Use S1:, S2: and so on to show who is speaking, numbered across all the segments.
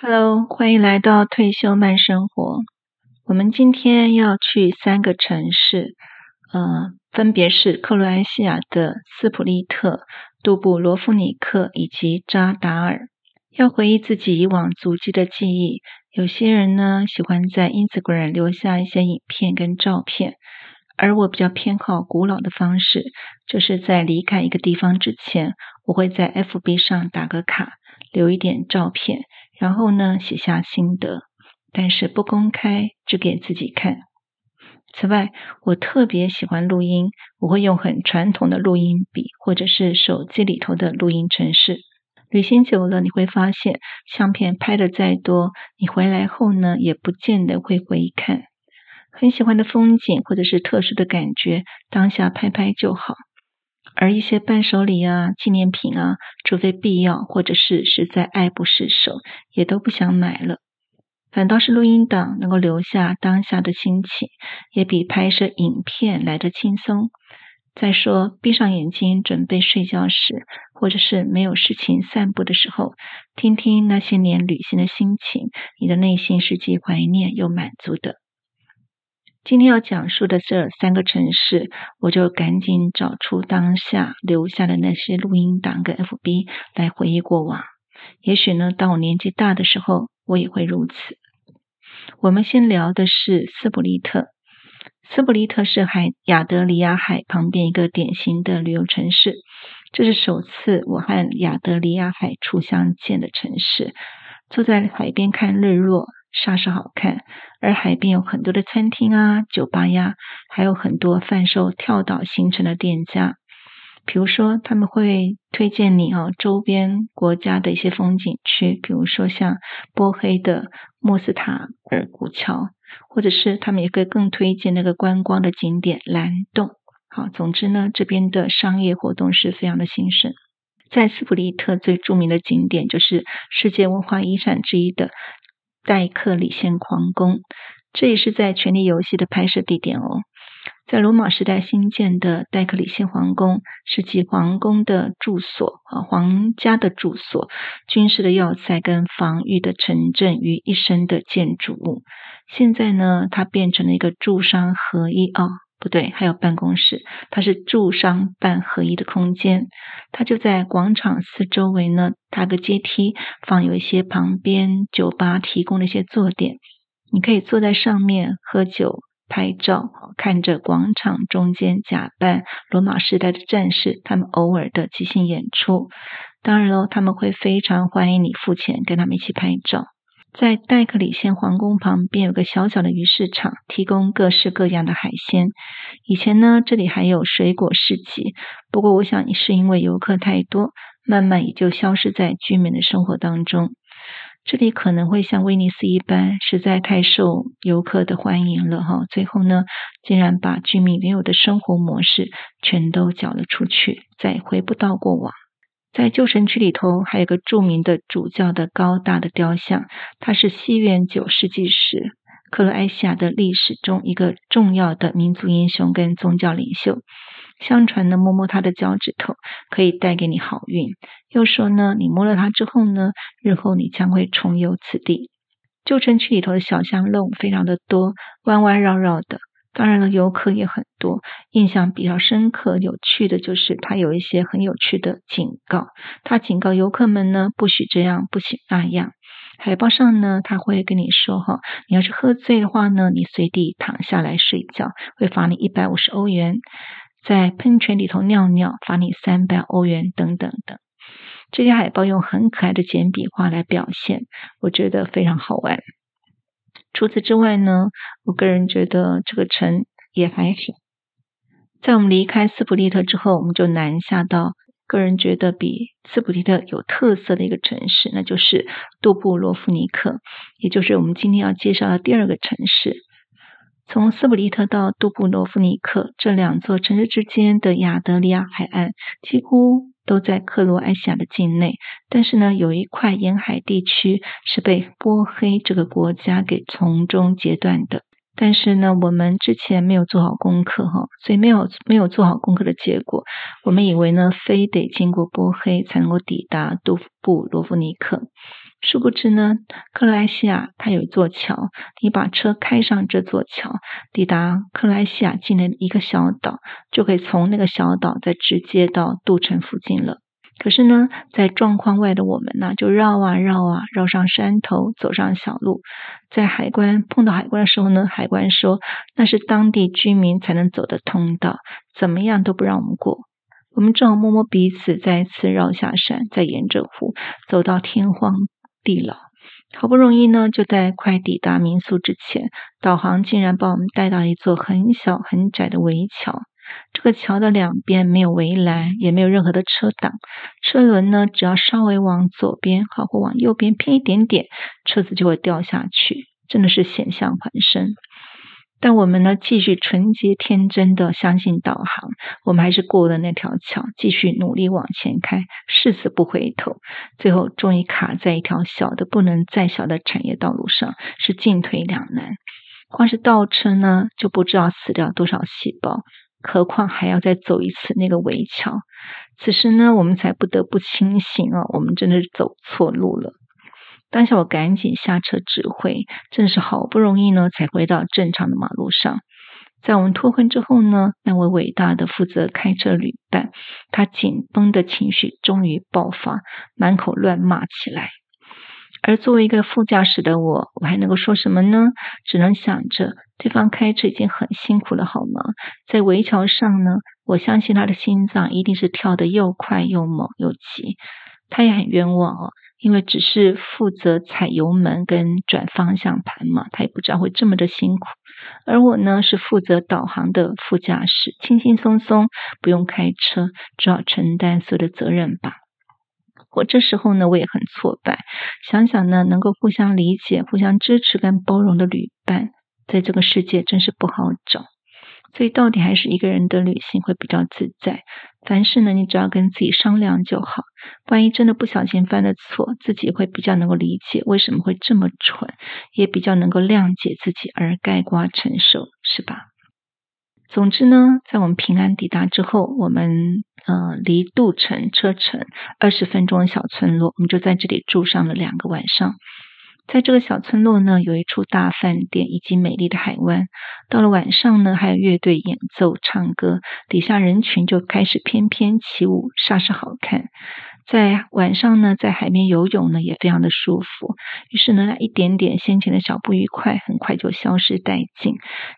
S1: Hello，欢迎来到退休慢生活。我们今天要去三个城市，呃，分别是克罗埃西亚的斯普利特、杜布罗夫尼克以及扎达尔。要回忆自己以往足迹的记忆，有些人呢喜欢在 Instagram 留下一些影片跟照片，而我比较偏好古老的方式，就是在离开一个地方之前，我会在 FB 上打个卡，留一点照片。然后呢，写下心得，但是不公开，只给自己看。此外，我特别喜欢录音，我会用很传统的录音笔，或者是手机里头的录音程式。旅行久了，你会发现，相片拍的再多，你回来后呢，也不见得会回看。很喜欢的风景，或者是特殊的感觉，当下拍拍就好。而一些伴手礼啊、纪念品啊，除非必要，或者是实在爱不释手，也都不想买了。反倒是录音档能够留下当下的心情，也比拍摄影片来得轻松。再说，闭上眼睛准备睡觉时，或者是没有事情散步的时候，听听那些年旅行的心情，你的内心是既怀念又满足的。今天要讲述的这三个城市，我就赶紧找出当下留下的那些录音档跟 FB 来回忆过往。也许呢，当我年纪大的时候，我也会如此。我们先聊的是斯普利特。斯普利特是海亚得里亚海旁边一个典型的旅游城市，这是首次我和亚得里亚海初相见的城市。坐在海边看日落。煞是好看，而海边有很多的餐厅啊、酒吧呀，还有很多贩售跳岛行程的店家。比如说，他们会推荐你哦，周边国家的一些风景区，比如说像波黑的莫斯塔尔古桥，或者是他们也可以更推荐那个观光的景点蓝洞。好，总之呢，这边的商业活动是非常的兴盛。在斯普利特最著名的景点就是世界文化遗产之一的。戴克里先皇宫，这也是在《权力游戏》的拍摄地点哦。在罗马时代新建的戴克里先皇宫，是集皇宫的住所啊，皇家的住所、军事的要塞跟防御的城镇于一身的建筑物。现在呢，它变成了一个住商合一啊。不对，还有办公室，它是住商办合一的空间。它就在广场四周围呢，搭个阶梯，放有一些旁边酒吧提供的一些坐垫，你可以坐在上面喝酒、拍照，看着广场中间假扮罗马时代的战士，他们偶尔的即兴演出。当然喽，他们会非常欢迎你付钱跟他们一起拍照。在戴克里先皇宫旁边有个小小的鱼市场，提供各式各样的海鲜。以前呢，这里还有水果市集，不过我想是因为游客太多，慢慢也就消失在居民的生活当中。这里可能会像威尼斯一般，实在太受游客的欢迎了哈。最后呢，竟然把居民原有的生活模式全都缴了出去，再回不到过往。在旧城区里头，还有个著名的主教的高大的雕像，他是西元九世纪时克罗埃西亚的历史中一个重要的民族英雄跟宗教领袖。相传呢，摸摸他的脚趾头可以带给你好运，又说呢，你摸了他之后呢，日后你将会重游此地。旧城区里头的小巷弄非常的多，弯弯绕绕的。当然了，游客也很多。印象比较深刻、有趣的就是，它有一些很有趣的警告。他警告游客们呢，不许这样，不许那样。海报上呢，他会跟你说：哈，你要是喝醉的话呢，你随地躺下来睡觉，会罚你一百五十欧元；在喷泉里头尿尿，罚你三百欧元，等等等。这些海报用很可爱的简笔画来表现，我觉得非常好玩。除此之外呢，我个人觉得这个城也还行。在我们离开斯普利特之后，我们就南下到个人觉得比斯普利特有特色的一个城市，那就是杜布罗夫尼克，也就是我们今天要介绍的第二个城市。从斯普利特到杜布罗夫尼克这两座城市之间的亚得里亚海岸，几乎。都在克罗埃西亚的境内，但是呢，有一块沿海地区是被波黑这个国家给从中截断的。但是呢，我们之前没有做好功课哈，所以没有没有做好功课的结果，我们以为呢，非得经过波黑才能够抵达杜布罗夫尼克。殊不知呢，克莱西亚它有一座桥，你把车开上这座桥，抵达克莱西亚境内的一个小岛，就可以从那个小岛再直接到杜城附近了。可是呢，在状况外的我们呢，就绕啊绕啊，绕上山头，走上小路，在海关碰到海关的时候呢，海关说那是当地居民才能走的通道，怎么样都不让我们过。我们只好摸摸鼻子，再次绕下山，再沿着湖走到天荒。地牢，好不容易呢，就在快抵达民宿之前，导航竟然把我们带到一座很小很窄的围桥。这个桥的两边没有围栏，也没有任何的车挡。车轮呢，只要稍微往左边好或往右边偏一点点，车子就会掉下去，真的是险象环生。但我们呢，继续纯洁天真的相信导航，我们还是过了那条桥，继续努力往前开，誓死不回头。最后终于卡在一条小的不能再小的产业道路上，是进退两难。光是倒车呢，就不知道死掉多少细胞，何况还要再走一次那个围桥。此时呢，我们才不得不清醒啊，我们真的是走错路了。当下我赶紧下车指挥，真是好不容易呢，才回到正常的马路上。在我们脱困之后呢，那位伟大的负责开车旅伴，他紧绷的情绪终于爆发，满口乱骂起来。而作为一个副驾驶的我，我还能够说什么呢？只能想着对方开车已经很辛苦了，好吗？在围桥上呢，我相信他的心脏一定是跳得又快又猛又急。他也很冤枉哦。因为只是负责踩油门跟转方向盘嘛，他也不知道会这么的辛苦。而我呢，是负责导航的副驾驶，轻轻松松不用开车，只好承担所有的责任吧。我这时候呢，我也很挫败。想想呢，能够互相理解、互相支持跟包容的旅伴，在这个世界真是不好找。所以到底还是一个人的旅行会比较自在。凡事呢，你只要跟自己商量就好。万一真的不小心犯了错，自己会比较能够理解为什么会这么蠢，也比较能够谅解自己而概括承受，是吧？总之呢，在我们平安抵达之后，我们呃离杜城车程二十分钟的小村落，我们就在这里住上了两个晚上。在这个小村落呢，有一处大饭店以及美丽的海湾。到了晚上呢，还有乐队演奏唱歌，底下人群就开始翩翩起舞，煞是好看。在晚上呢，在海边游泳呢，也非常的舒服。于是呢，那一点点先前的小不愉快，很快就消失殆尽。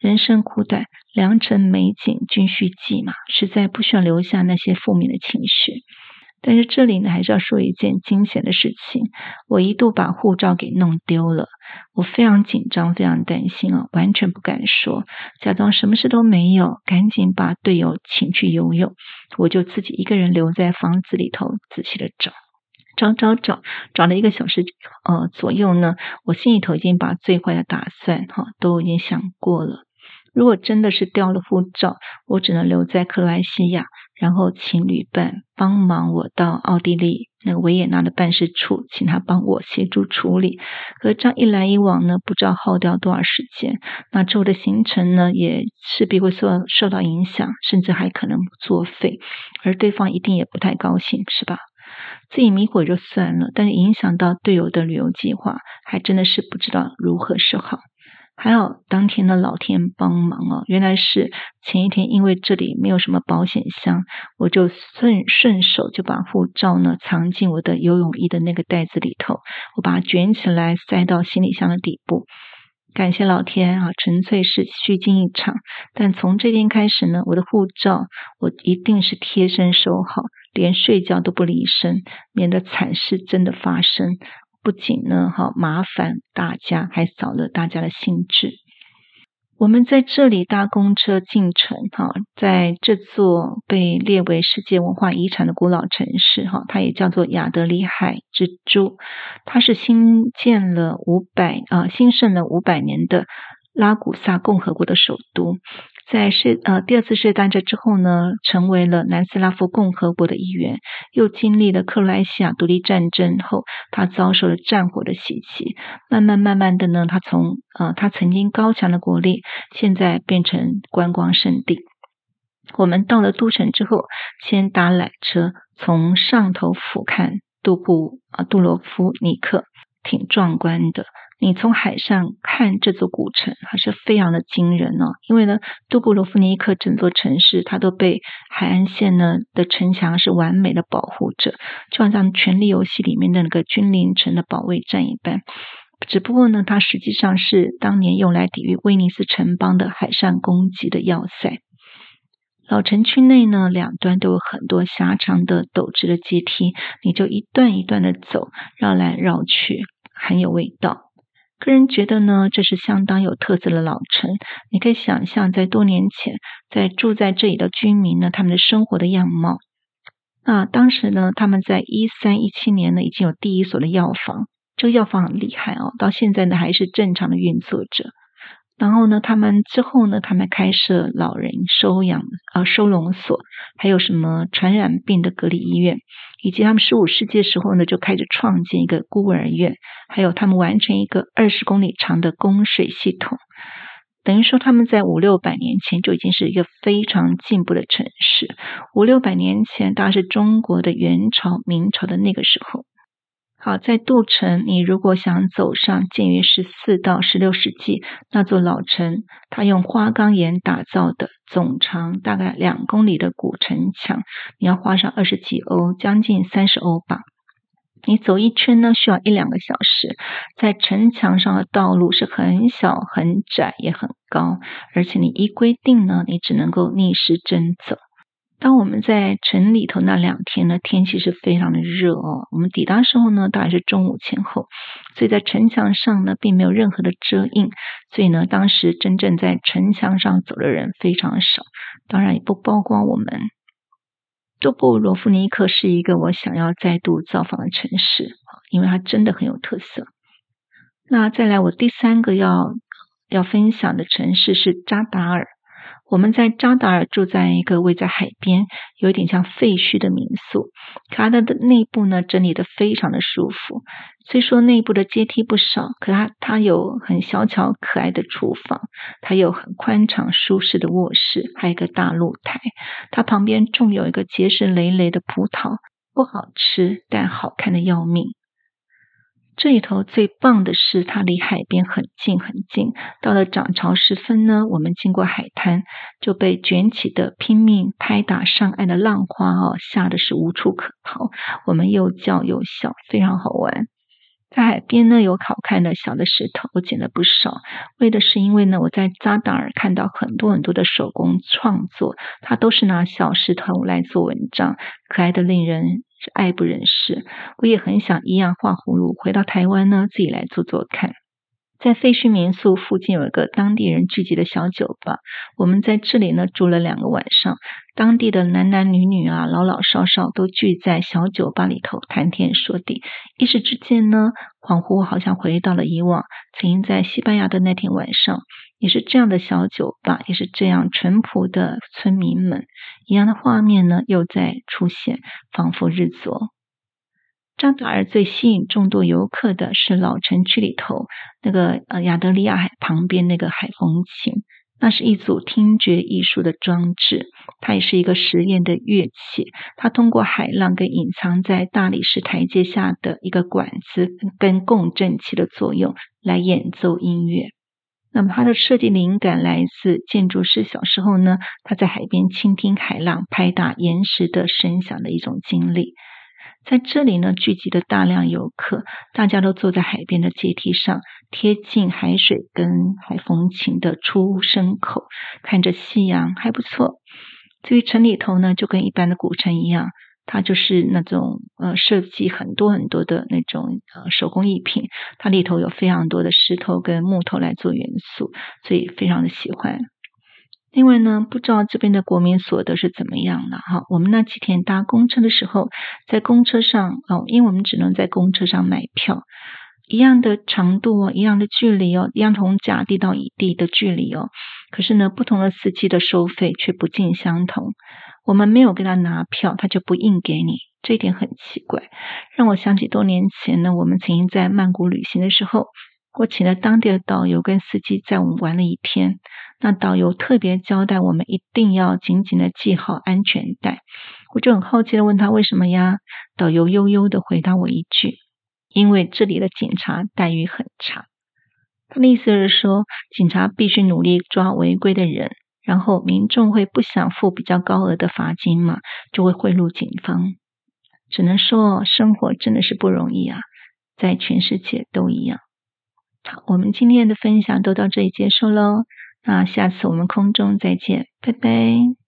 S1: 人生苦短，良辰美景均须记嘛，实在不需要留下那些负面的情绪。但是这里呢，还是要说一件惊险的事情。我一度把护照给弄丢了，我非常紧张，非常担心啊，完全不敢说，假装什么事都没有，赶紧把队友请去游泳，我就自己一个人留在房子里头，仔细的找，找找找，找了一个小时呃左右呢，我心里头已经把最坏的打算哈都已经想过了。如果真的是掉了护照，我只能留在克罗埃西亚。然后请旅伴帮忙我到奥地利那个维也纳的办事处，请他帮我协助处理。可这样一来一往呢，不知道耗掉多少时间。那之后的行程呢，也势必会受受到影响，甚至还可能作废。而对方一定也不太高兴，是吧？自己迷糊就算了，但是影响到队友的旅游计划，还真的是不知道如何是好。还好当天的老天帮忙哦，原来是前一天因为这里没有什么保险箱，我就顺顺手就把护照呢藏进我的游泳衣的那个袋子里头，我把它卷起来塞到行李箱的底部。感谢老天啊，纯粹是虚惊一场。但从这天开始呢，我的护照我一定是贴身收好，连睡觉都不离身，免得惨事真的发生。不仅呢，哈麻烦大家，还扫了大家的兴致。我们在这里搭公车进城，哈，在这座被列为世界文化遗产的古老城市，哈，它也叫做亚德里海之珠。它是新建了五百啊，兴盛了五百年的拉古萨共和国的首都。在世呃第二次世界大战之后呢，成为了南斯拉夫共和国的一员。又经历了克罗埃西亚独立战争后，他遭受了战火的袭击。慢慢慢慢的呢，他从呃他曾经高强的国力，现在变成观光胜地。我们到了都城之后，先搭缆车从上头俯瞰杜布啊杜罗夫尼克。挺壮观的。你从海上看这座古城，还是非常的惊人哦。因为呢，杜布罗夫尼克整座城市，它都被海岸线呢的城墙是完美的保护着，就好像《权力游戏》里面的那个君临城的保卫战一般。只不过呢，它实际上是当年用来抵御威尼斯城邦的海上攻击的要塞。老城区内呢，两端都有很多狭长的陡直的阶梯，你就一段一段的走，绕来绕去，很有味道。个人觉得呢，这是相当有特色的老城。你可以想象，在多年前，在住在这里的居民呢，他们的生活的样貌。那当时呢，他们在一三一七年呢，已经有第一所的药房。这个药房很厉害哦，到现在呢还是正常的运作着。然后呢，他们之后呢，他们开设老人收养啊收容所，还有什么传染病的隔离医院。以及他们十五世纪的时候呢，就开始创建一个孤儿院，还有他们完成一个二十公里长的供水系统，等于说他们在五六百年前就已经是一个非常进步的城市。五六百年前，大概是中国的元朝、明朝的那个时候。好，在杜城，你如果想走上建于十四到十六世纪那座老城，它用花岗岩打造的，总长大概两公里的古城墙，你要花上二十几欧，将近三十欧吧。你走一圈呢，需要一两个小时。在城墙上的道路是很小、很窄，也很高，而且你一规定呢，你只能够逆时针走。当我们在城里头那两天呢，天气是非常的热哦。我们抵达时候呢，大概是中午前后，所以在城墙上呢，并没有任何的遮荫，所以呢，当时真正在城墙上走的人非常少，当然也不包括我们。多布罗夫尼克是一个我想要再度造访的城市，因为它真的很有特色。那再来，我第三个要要分享的城市是扎达尔。我们在扎达尔住在一个位在海边，有点像废墟的民宿。可它的内部呢，整理得非常的舒服。虽说内部的阶梯不少，可它它有很小巧可爱的厨房，它有很宽敞舒适的卧室，还有一个大露台。它旁边种有一个结实累累的葡萄，不好吃，但好看的要命。这里头最棒的是，它离海边很近很近。到了涨潮时分呢，我们经过海滩，就被卷起的拼命拍打上岸的浪花哦，吓得是无处可逃。我们又叫又笑，非常好玩。在海边呢，有好看的小的石头，我捡了不少。为的是因为呢，我在扎达尔看到很多很多的手工创作，它都是拿小石头来做文章，可爱的令人爱不忍释。我也很想一样画葫芦，回到台湾呢，自己来做做看。在废墟民宿附近有一个当地人聚集的小酒吧，我们在这里呢住了两个晚上。当地的男男女女啊，老老少少都聚在小酒吧里头谈天说地。一时之间呢，恍惚好像回到了以往，曾经在西班牙的那天晚上，也是这样的小酒吧，也是这样淳朴的村民们，一样的画面呢又在出现，仿佛日昨。扎达尔最吸引众多游客的是老城区里头那个呃亚得里亚海旁边那个海风琴，那是一组听觉艺术的装置，它也是一个实验的乐器。它通过海浪跟隐藏在大理石台阶下的一个管子跟共振器的作用来演奏音乐。那么它的设计灵感来自建筑师小时候呢，他在海边倾听海浪拍打岩石的声响的一种经历。在这里呢，聚集了大量游客，大家都坐在海边的阶梯上，贴近海水跟海风琴的出声口，看着夕阳，还不错。至于城里头呢，就跟一般的古城一样，它就是那种呃设计很多很多的那种呃手工艺品，它里头有非常多的石头跟木头来做元素，所以非常的喜欢。另外呢，不知道这边的国民所得是怎么样的哈？我们那几天搭公车的时候，在公车上哦，因为我们只能在公车上买票，一样的长度哦，一样的距离哦，一样从甲地到乙地的距离哦，可是呢，不同的司机的收费却不尽相同。我们没有给他拿票，他就不硬给你，这一点很奇怪，让我想起多年前呢，我们曾经在曼谷旅行的时候。我请了当地的导游跟司机载我们玩了一天。那导游特别交代我们一定要紧紧的系好安全带。我就很好奇的问他为什么呀？导游悠悠的回答我一句：“因为这里的警察待遇很差。他的意思是说，警察必须努力抓违规的人，然后民众会不想付比较高额的罚金嘛，就会贿赂警方。只能说，生活真的是不容易啊，在全世界都一样。好，我们今天的分享都到这里结束喽。那下次我们空中再见，拜拜。